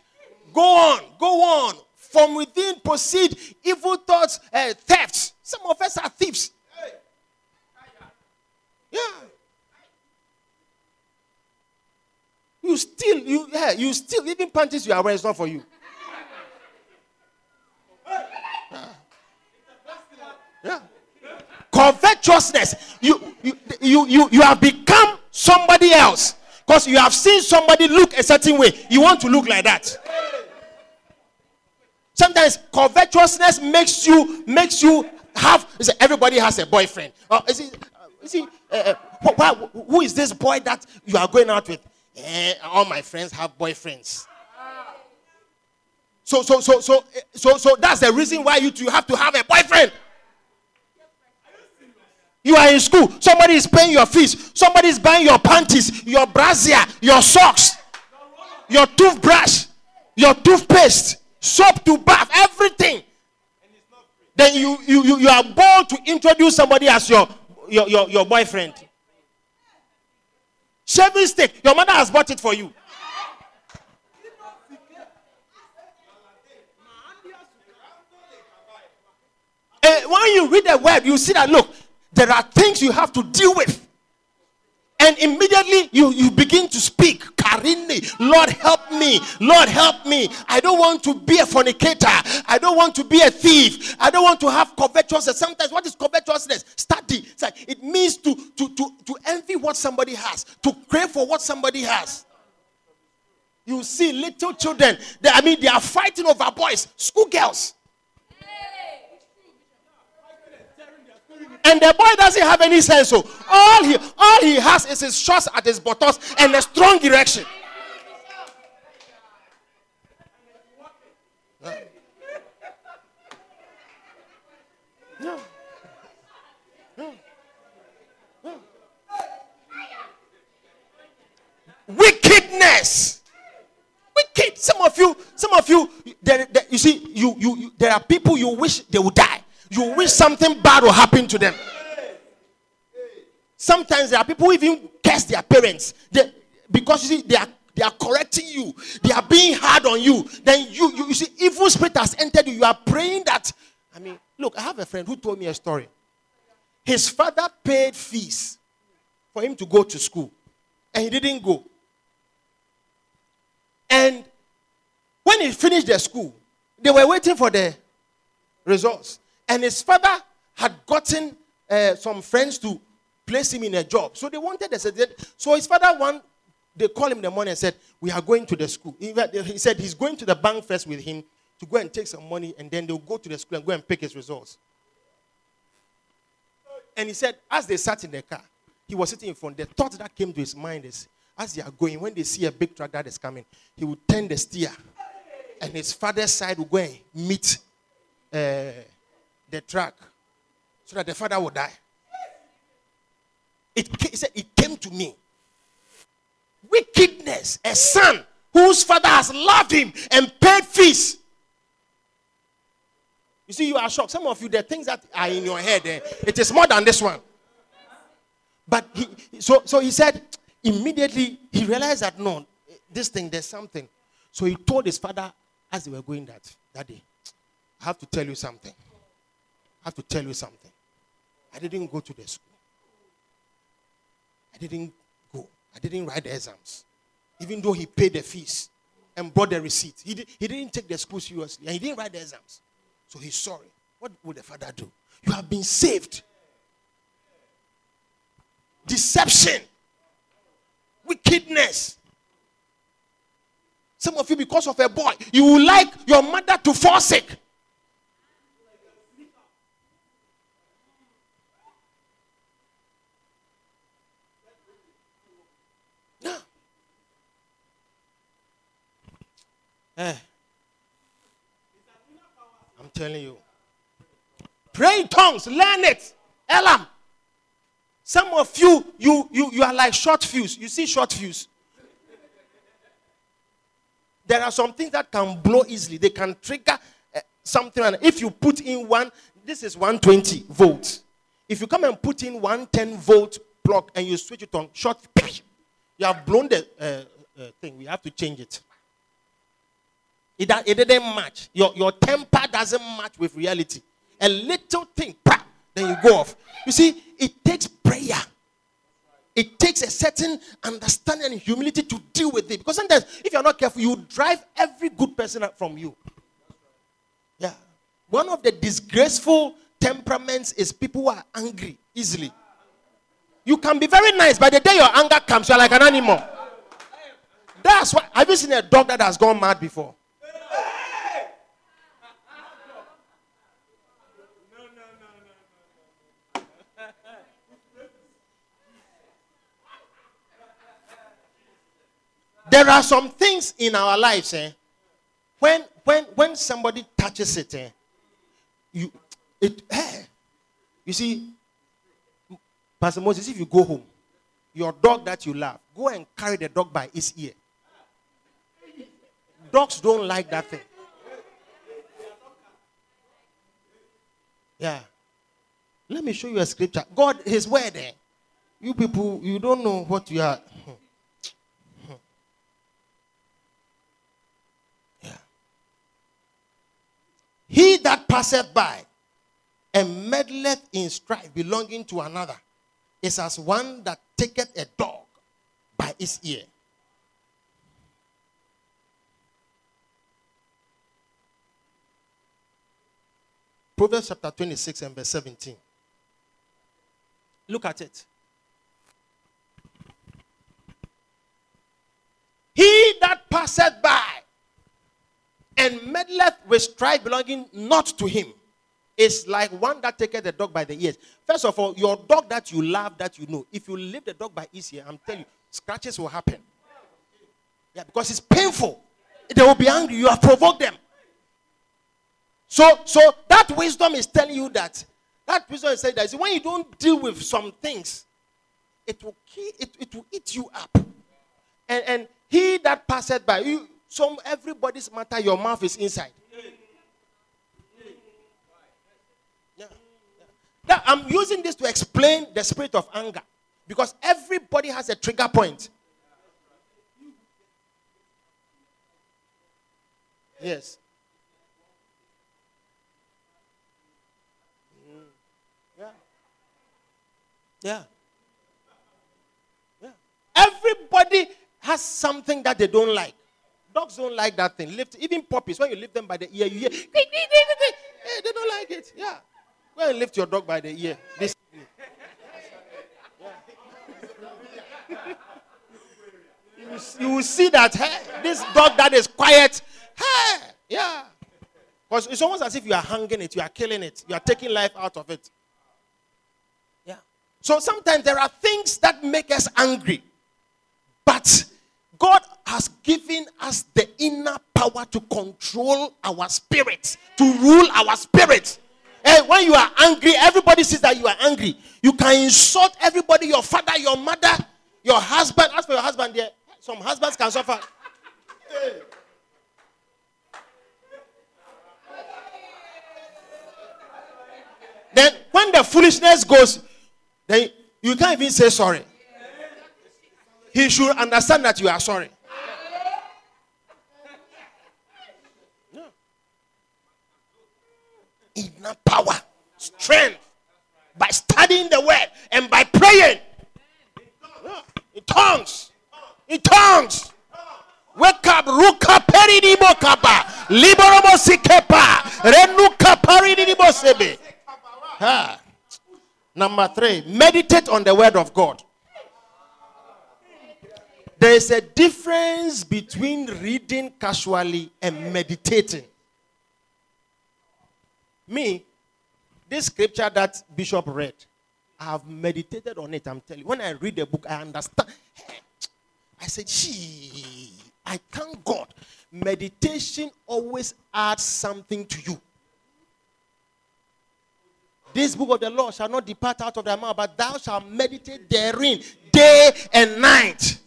Go on, go on. From within proceed evil thoughts, uh, thefts. Some of us are thieves. Yeah. You still, you yeah, you still even panties you are wearing is not for you. Yeah. Covetousness. You, you, you, you, you have become somebody else because you have seen somebody look a certain way. You want to look like that. Sometimes covetousness makes you makes you have. Everybody has a boyfriend. Or is you see, uh, uh who is this boy that you are going out with? Eh, all my friends have boyfriends. So, so, so, so, eh, so, so that's the reason why you two have to have a boyfriend. You are in school. Somebody is paying your fees. Somebody is buying your panties, your brassiere, your socks, your toothbrush, your toothpaste, soap to bath, everything. Then you, you, you, you are bold to introduce somebody as your your, your, your boyfriend. Shaving stick, your mother has bought it for you. And when you read the word, you see that look, there are things you have to deal with. And immediately you, you begin to speak, Karini, Lord help me, Lord help me. I don't want to be a fornicator. I don't want to be a thief. I don't want to have covetousness. Sometimes what is covetousness? Study. Like it means to, to, to, to envy what somebody has, to crave for what somebody has. You see little children, they, I mean, they are fighting over boys, schoolgirls. And the boy doesn't have any sense. So all he all he has is his shots at his buttocks and a strong erection. Wickedness. Wicked. Some of you, some of you, there, there, you see, you, you, you, there are people you wish they would die. You wish something bad will happen to them. Sometimes there are people who even curse their parents they, because you see they are they are correcting you, they are being hard on you. Then you, you, you see evil spirit has entered you. You are praying that. I mean, look, I have a friend who told me a story. His father paid fees for him to go to school, and he didn't go. And when he finished the school, they were waiting for the results. And his father had gotten uh, some friends to place him in a job. So they wanted a So his father one they called him in the morning and said, We are going to the school. He said he's going to the bank first with him to go and take some money, and then they'll go to the school and go and pick his results. And he said, as they sat in the car, he was sitting in front. The thought that came to his mind is, as they are going, when they see a big truck that is coming, he would turn the steer, and his father's side will go and meet uh, the truck so that the father would die. It, he said, It came to me. Wickedness, a son whose father has loved him and paid fees. You see, you are shocked. Some of you, the things that are in your head, eh, it is more than this one. But he, so, so he said, immediately he realized that no, this thing, there's something. So he told his father as they were going that, that day, I have to tell you something. Have to tell you something. I didn't go to the school. I didn't go. I didn't write the exams. Even though he paid the fees and brought the receipt. He, did, he didn't take the school seriously. And he didn't write the exams. So he's sorry. What would the father do? You have been saved. Deception. Wickedness. Some of you, because of a boy, you like your mother to fall Eh. I'm telling you. Pray in tongues, learn it. Elam. Some of you, you, you, you are like short fuse. You see short fuse. There are some things that can blow easily. They can trigger uh, something. And if you put in one, this is 120 volts. If you come and put in 110 volt plug and you switch it on, short, you have blown the uh, uh, thing. We have to change it. It, it didn't match. Your, your temper doesn't match with reality. A little thing, then you go off. You see, it takes prayer. It takes a certain understanding and humility to deal with it. Because sometimes, if you're not careful, you drive every good person from you. Yeah. One of the disgraceful temperaments is people who are angry easily. You can be very nice, but the day your anger comes, you're like an animal. That's why. Have you seen a dog that has gone mad before? There are some things in our lives, eh? When when when somebody touches it, eh, you it eh, you see, Pastor Moses, if you go home, your dog that you love, go and carry the dog by its ear. Dogs don't like that thing. Yeah. Let me show you a scripture. God, His word. Eh? You people, you don't know what you are. He that passeth by and meddleth in strife belonging to another is as one that taketh a dog by its ear. Proverbs chapter 26 and verse 17. Look at it. He that passeth by and meddleth with strife belonging not to him is like one that taketh the dog by the ears. First of all, your dog that you love, that you know, if you leave the dog by his ear, I'm telling you, scratches will happen. Yeah, because it's painful. They will be angry. You have provoked them. So, so that wisdom is telling you that. That wisdom is saying that when you don't deal with some things, it will it, it will eat you up. And and he that passeth by you, some everybody's matter, your mouth is inside. Yeah. Now, I'm using this to explain the spirit of anger because everybody has a trigger point. Yes. Yeah. Yeah. Everybody has something that they don't like. Dogs don't like that thing. Lift even puppies when you lift them by the ear, you hear. Hey, they don't like it. Yeah. Go and lift your dog by the ear. This. you, you will see that hey, this dog that is quiet. Hey, yeah. Because it's almost as if you are hanging it, you are killing it, you are taking life out of it. Yeah. So sometimes there are things that make us angry. But God has given us the inner power to control our spirits, to rule our spirits. And when you are angry, everybody sees that you are angry. You can insult everybody, your father, your mother, your husband. As for your husband, there, some husbands can suffer. Then when the foolishness goes, then you can't even say sorry. He should understand that you are sorry. No. Inner power, strength, by studying the word and by praying. In tongues. In tongues. Wake up, ruka peridibo kapa, liborobo sikepa, renuka peridibo sebe. Ha. Number three, meditate on the word of God. There is a difference between reading casually and meditating. Me, this scripture that Bishop read, I have meditated on it. I'm telling you. When I read the book, I understand. I said, gee, I thank God. Meditation always adds something to you. This book of the law shall not depart out of thy mouth, but thou shalt meditate therein day and night.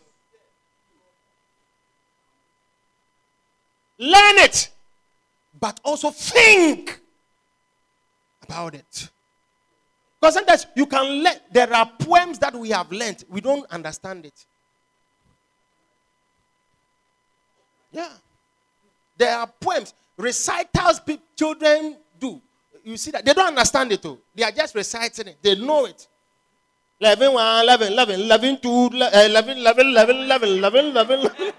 Learn it, but also think about it. Because sometimes you can learn, there are poems that we have learned, we don't understand it. Yeah. There are poems, recitals children do. You see that? They don't understand it, too. They are just reciting it, they know it. 11, 1, 11, 11, 11, 2, eh, 11, 11, 11, 11, 11, 11.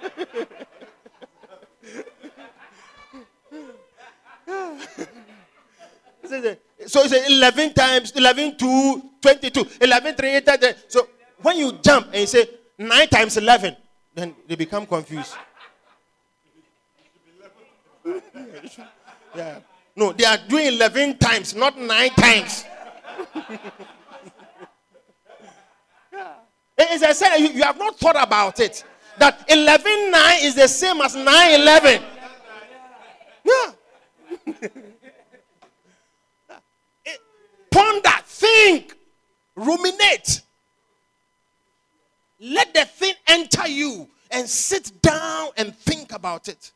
11. So it's 11 times 11 to 22 11 3 8 10. so when you jump and you say 9 times 11 then they become confused. Yeah. No they are doing 11 times not 9 times. It's a saying you, you have not thought about it that 11 9 is the same as 9 11 yeah Ponder, think, ruminate. Let the thing enter you and sit down and think about it.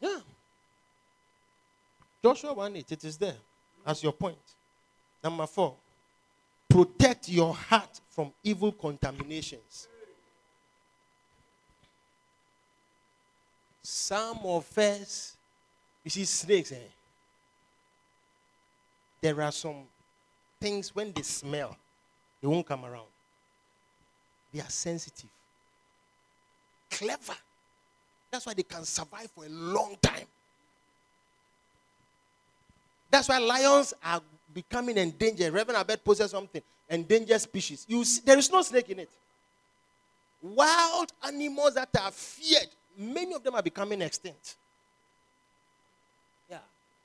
Yeah. Joshua 1 8, it is there as your point. Number four, protect your heart from evil contaminations. Some of us you see, snakes, eh? There are some things when they smell, they won't come around. They are sensitive, clever. That's why they can survive for a long time. That's why lions are becoming endangered. Reverend Abed possesses something endangered species. You see, there is no snake in it. Wild animals that are feared, many of them are becoming extinct.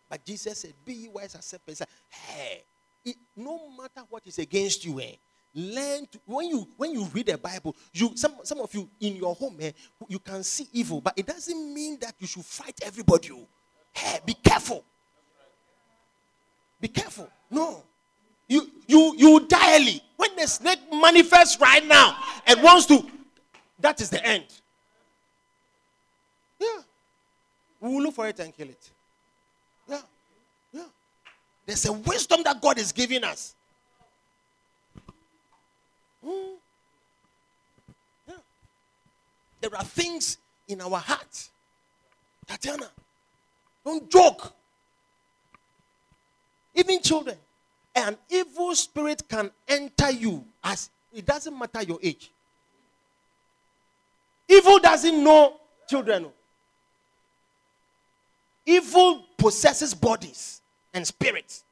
But Jesus said, Be wise as serpents. Hey, it, no matter what is against you, eh, learn to, when you when you read the Bible, you some some of you in your home, eh, you can see evil, but it doesn't mean that you should fight everybody. Oh. Hey, be careful. Be careful. No. You you you die early. When the snake manifests right now and wants to, that is the end. Yeah. We will look for it and kill it. There's a wisdom that God is giving us. Hmm. Yeah. There are things in our heart. Tatiana, don't joke. Even children. An evil spirit can enter you as it doesn't matter your age. Evil doesn't know children. Evil possesses bodies and spirits.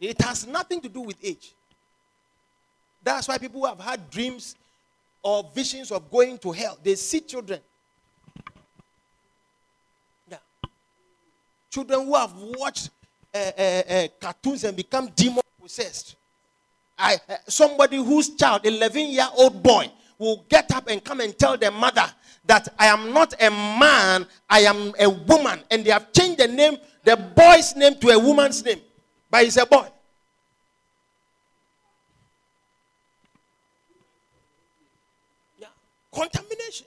It has nothing to do with age. That's why people who have had dreams or visions of going to hell, they see children. Yeah. Children who have watched uh, uh, uh, cartoons and become demon possessed. I, somebody whose child, 11 year old boy, will get up and come and tell their mother that I am not a man, I am a woman. And they have changed the name, the boy's name to a woman's name. But he's a boy. Yeah. Contamination.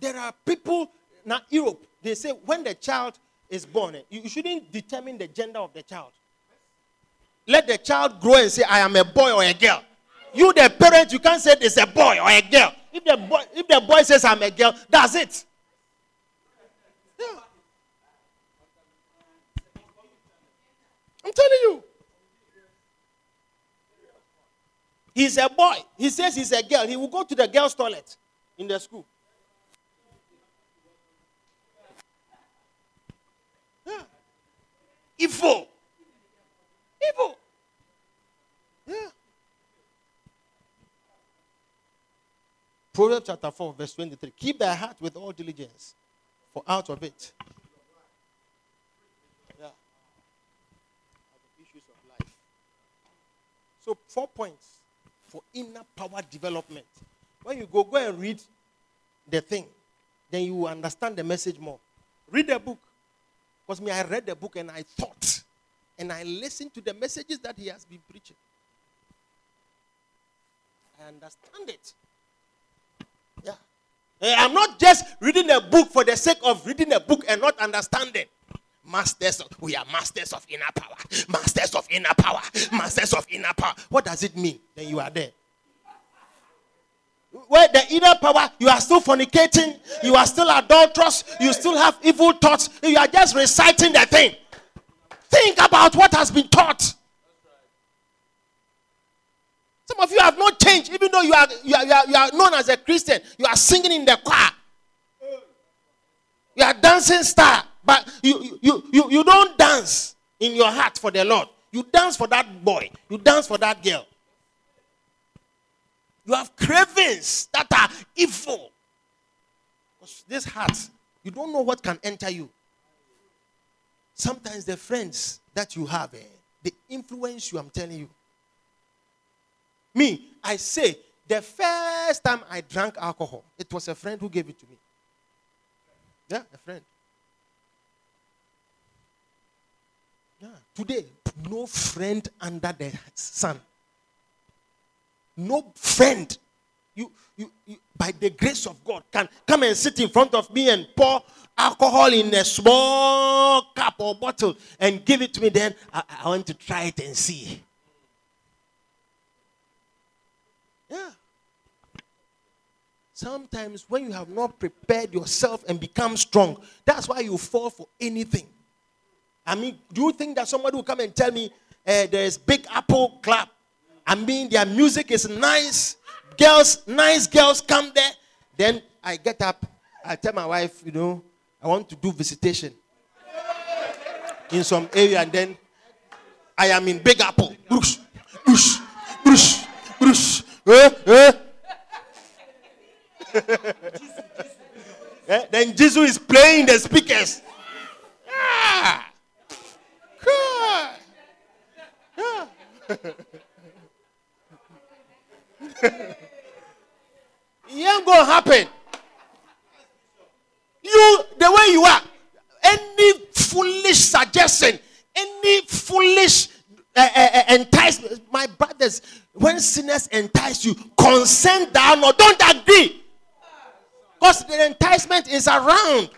There are people now Europe, they say when the child is born, eh, you shouldn't determine the gender of the child. Let the child grow and say, I am a boy or a girl. You, the parent, you can't say it's a boy or a girl. If the boy, if the boy says I'm a girl, that's it. Yeah. I'm telling you. He's a boy. He says he's a girl. He will go to the girls' toilet in the school. Yeah. Evil. Evil. Yeah. Proverbs chapter 4, verse 23. Keep thy heart with all diligence, for out of it. Yeah. Issues of life. So, four points for inner power development. When you go, go and read the thing, then you will understand the message more. Read the book. Because me, I read the book and I thought, and I listened to the messages that he has been preaching. I understand it. Eh, I'm not just reading a book for the sake of reading a book and not understanding. Masters of, we are masters of inner power. Masters of inner power. Masters of inner power. What does it mean? Then you are there. Where the inner power, you are still fornicating, you are still adulterous, you still have evil thoughts, you are just reciting the thing. Think about what has been taught. Some of you have not changed, even though you are, you are, you are, you are known as a Christian. You are singing in the choir. You are dancing star, but you, you, you, you don't dance in your heart for the Lord. You dance for that boy. You dance for that girl. You have cravings that are evil. This heart, you don't know what can enter you. Sometimes the friends that you have, eh, they influence you, I'm telling you. Me, I say, the first time I drank alcohol, it was a friend who gave it to me. Yeah, a friend. Yeah. Today, no friend under the sun. No friend. You, you, you, by the grace of God, can come and sit in front of me and pour alcohol in a small cup or bottle and give it to me. Then I, I want to try it and see. Yeah. Sometimes when you have not prepared yourself and become strong, that's why you fall for anything. I mean, do you think that somebody will come and tell me uh, there is Big Apple Club? I mean, their music is nice. Girls, nice girls come there. Then I get up. I tell my wife, you know, I want to do visitation in some area, and then I am in Big Apple. Brush, brush, Then Jesus is playing the speakers. Ah. God. Ah. it ain't gonna happen. You, the way you are, any foolish suggestion, any foolish uh, uh, entice my brothers. When sinners entice you consent down or don't agree. Because the enticement is around.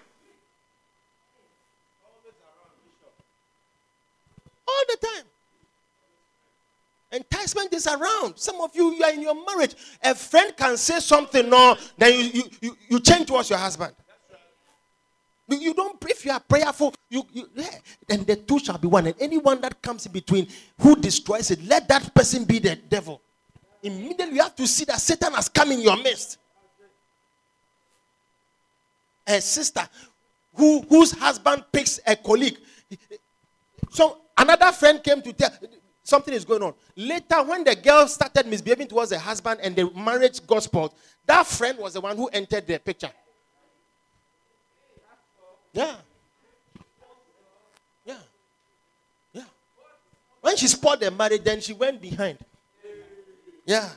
All the time. Enticement is around. Some of you you are in your marriage. A friend can say something no then you you, you, you change towards your husband you don't, pray if you are prayerful, you, you yeah, then the two shall be one. And anyone that comes in between who destroys it, let that person be the devil. immediately you have to see that Satan has come in your midst. A sister who, whose husband picks a colleague. So another friend came to tell something is going on. Later, when the girl started misbehaving towards her husband and the marriage got spoiled, that friend was the one who entered the picture. Yeah. Yeah. Yeah. When she spoiled the marriage, then she went behind. Yeah.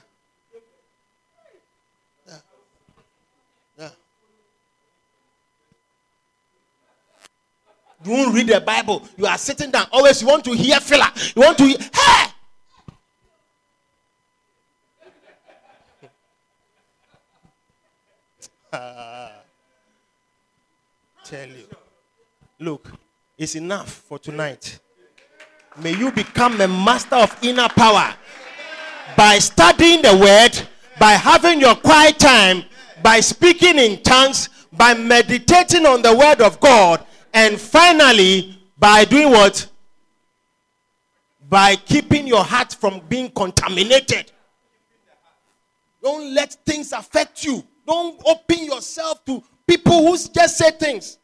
Yeah. Yeah. You won't read the Bible. You are sitting down. Always you want to hear filler. You want to hear, hey! Tell you. Look, it's enough for tonight. May you become a master of inner power by studying the word, by having your quiet time, by speaking in tongues, by meditating on the word of God, and finally, by doing what? By keeping your heart from being contaminated. Don't let things affect you. Don't open yourself to people who just say things.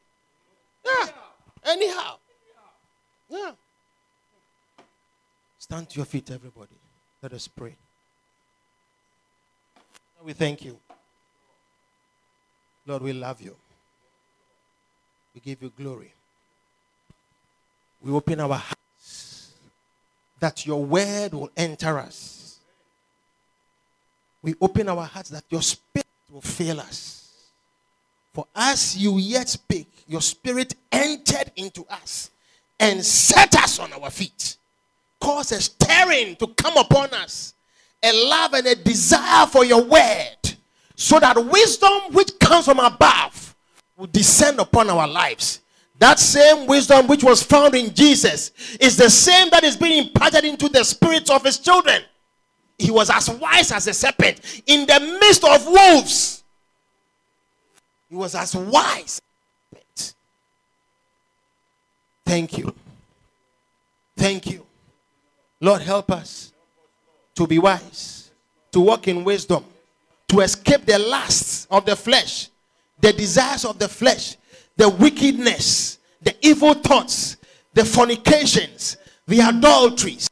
Yeah. Anyhow. Yeah. Stand to your feet, everybody. Let us pray. We thank you. Lord, we love you. We give you glory. We open our hearts that your word will enter us. We open our hearts that your spirit will fill us. For as you yet speak, your spirit entered into us and set us on our feet. Cause a stirring to come upon us, a love and a desire for your word, so that wisdom which comes from above will descend upon our lives. That same wisdom which was found in Jesus is the same that is being imparted into the spirits of his children. He was as wise as a serpent in the midst of wolves. He was as wise. Thank you. Thank you. Lord, help us to be wise, to walk in wisdom, to escape the lusts of the flesh, the desires of the flesh, the wickedness, the evil thoughts, the fornications, the adulteries.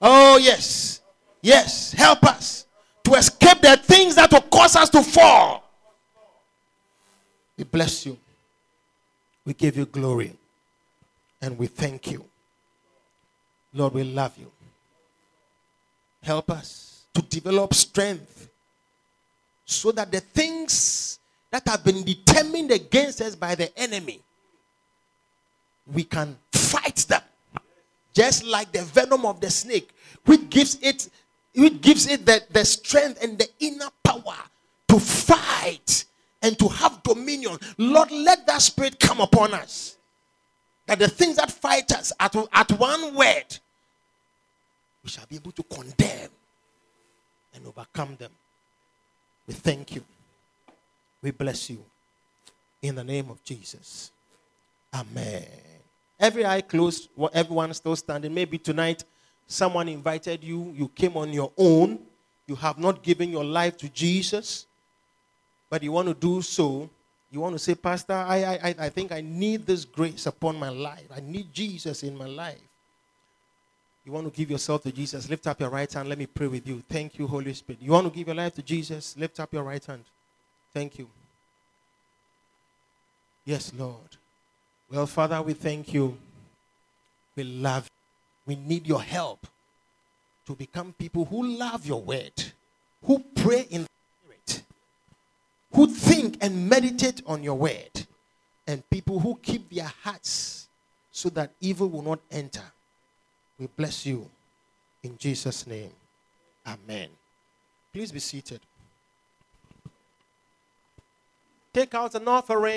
Oh, yes. Yes. Help us to escape the things that will cause us to fall. We bless you. We give you glory. And we thank you. Lord, we love you. Help us to develop strength so that the things that have been determined against us by the enemy, we can fight them. Just like the venom of the snake, which gives it, which gives it the, the strength and the inner power to fight and to have dominion. Lord, let that spirit come upon us. That the things that fight us at, at one word, we shall be able to condemn and overcome them. We thank you. We bless you. In the name of Jesus. Amen. Every eye closed, everyone still standing. Maybe tonight someone invited you, you came on your own, you have not given your life to Jesus but you want to do so, you want to say, Pastor, I, I, I think I need this grace upon my life. I need Jesus in my life. You want to give yourself to Jesus, lift up your right hand. Let me pray with you. Thank you, Holy Spirit. You want to give your life to Jesus, lift up your right hand. Thank you. Yes, Lord. Well, Father, we thank you. We love you. We need your help to become people who love your word, who pray in who think and meditate on your word, and people who keep their hearts so that evil will not enter. We bless you in Jesus' name. Amen. Please be seated. Take out an offering.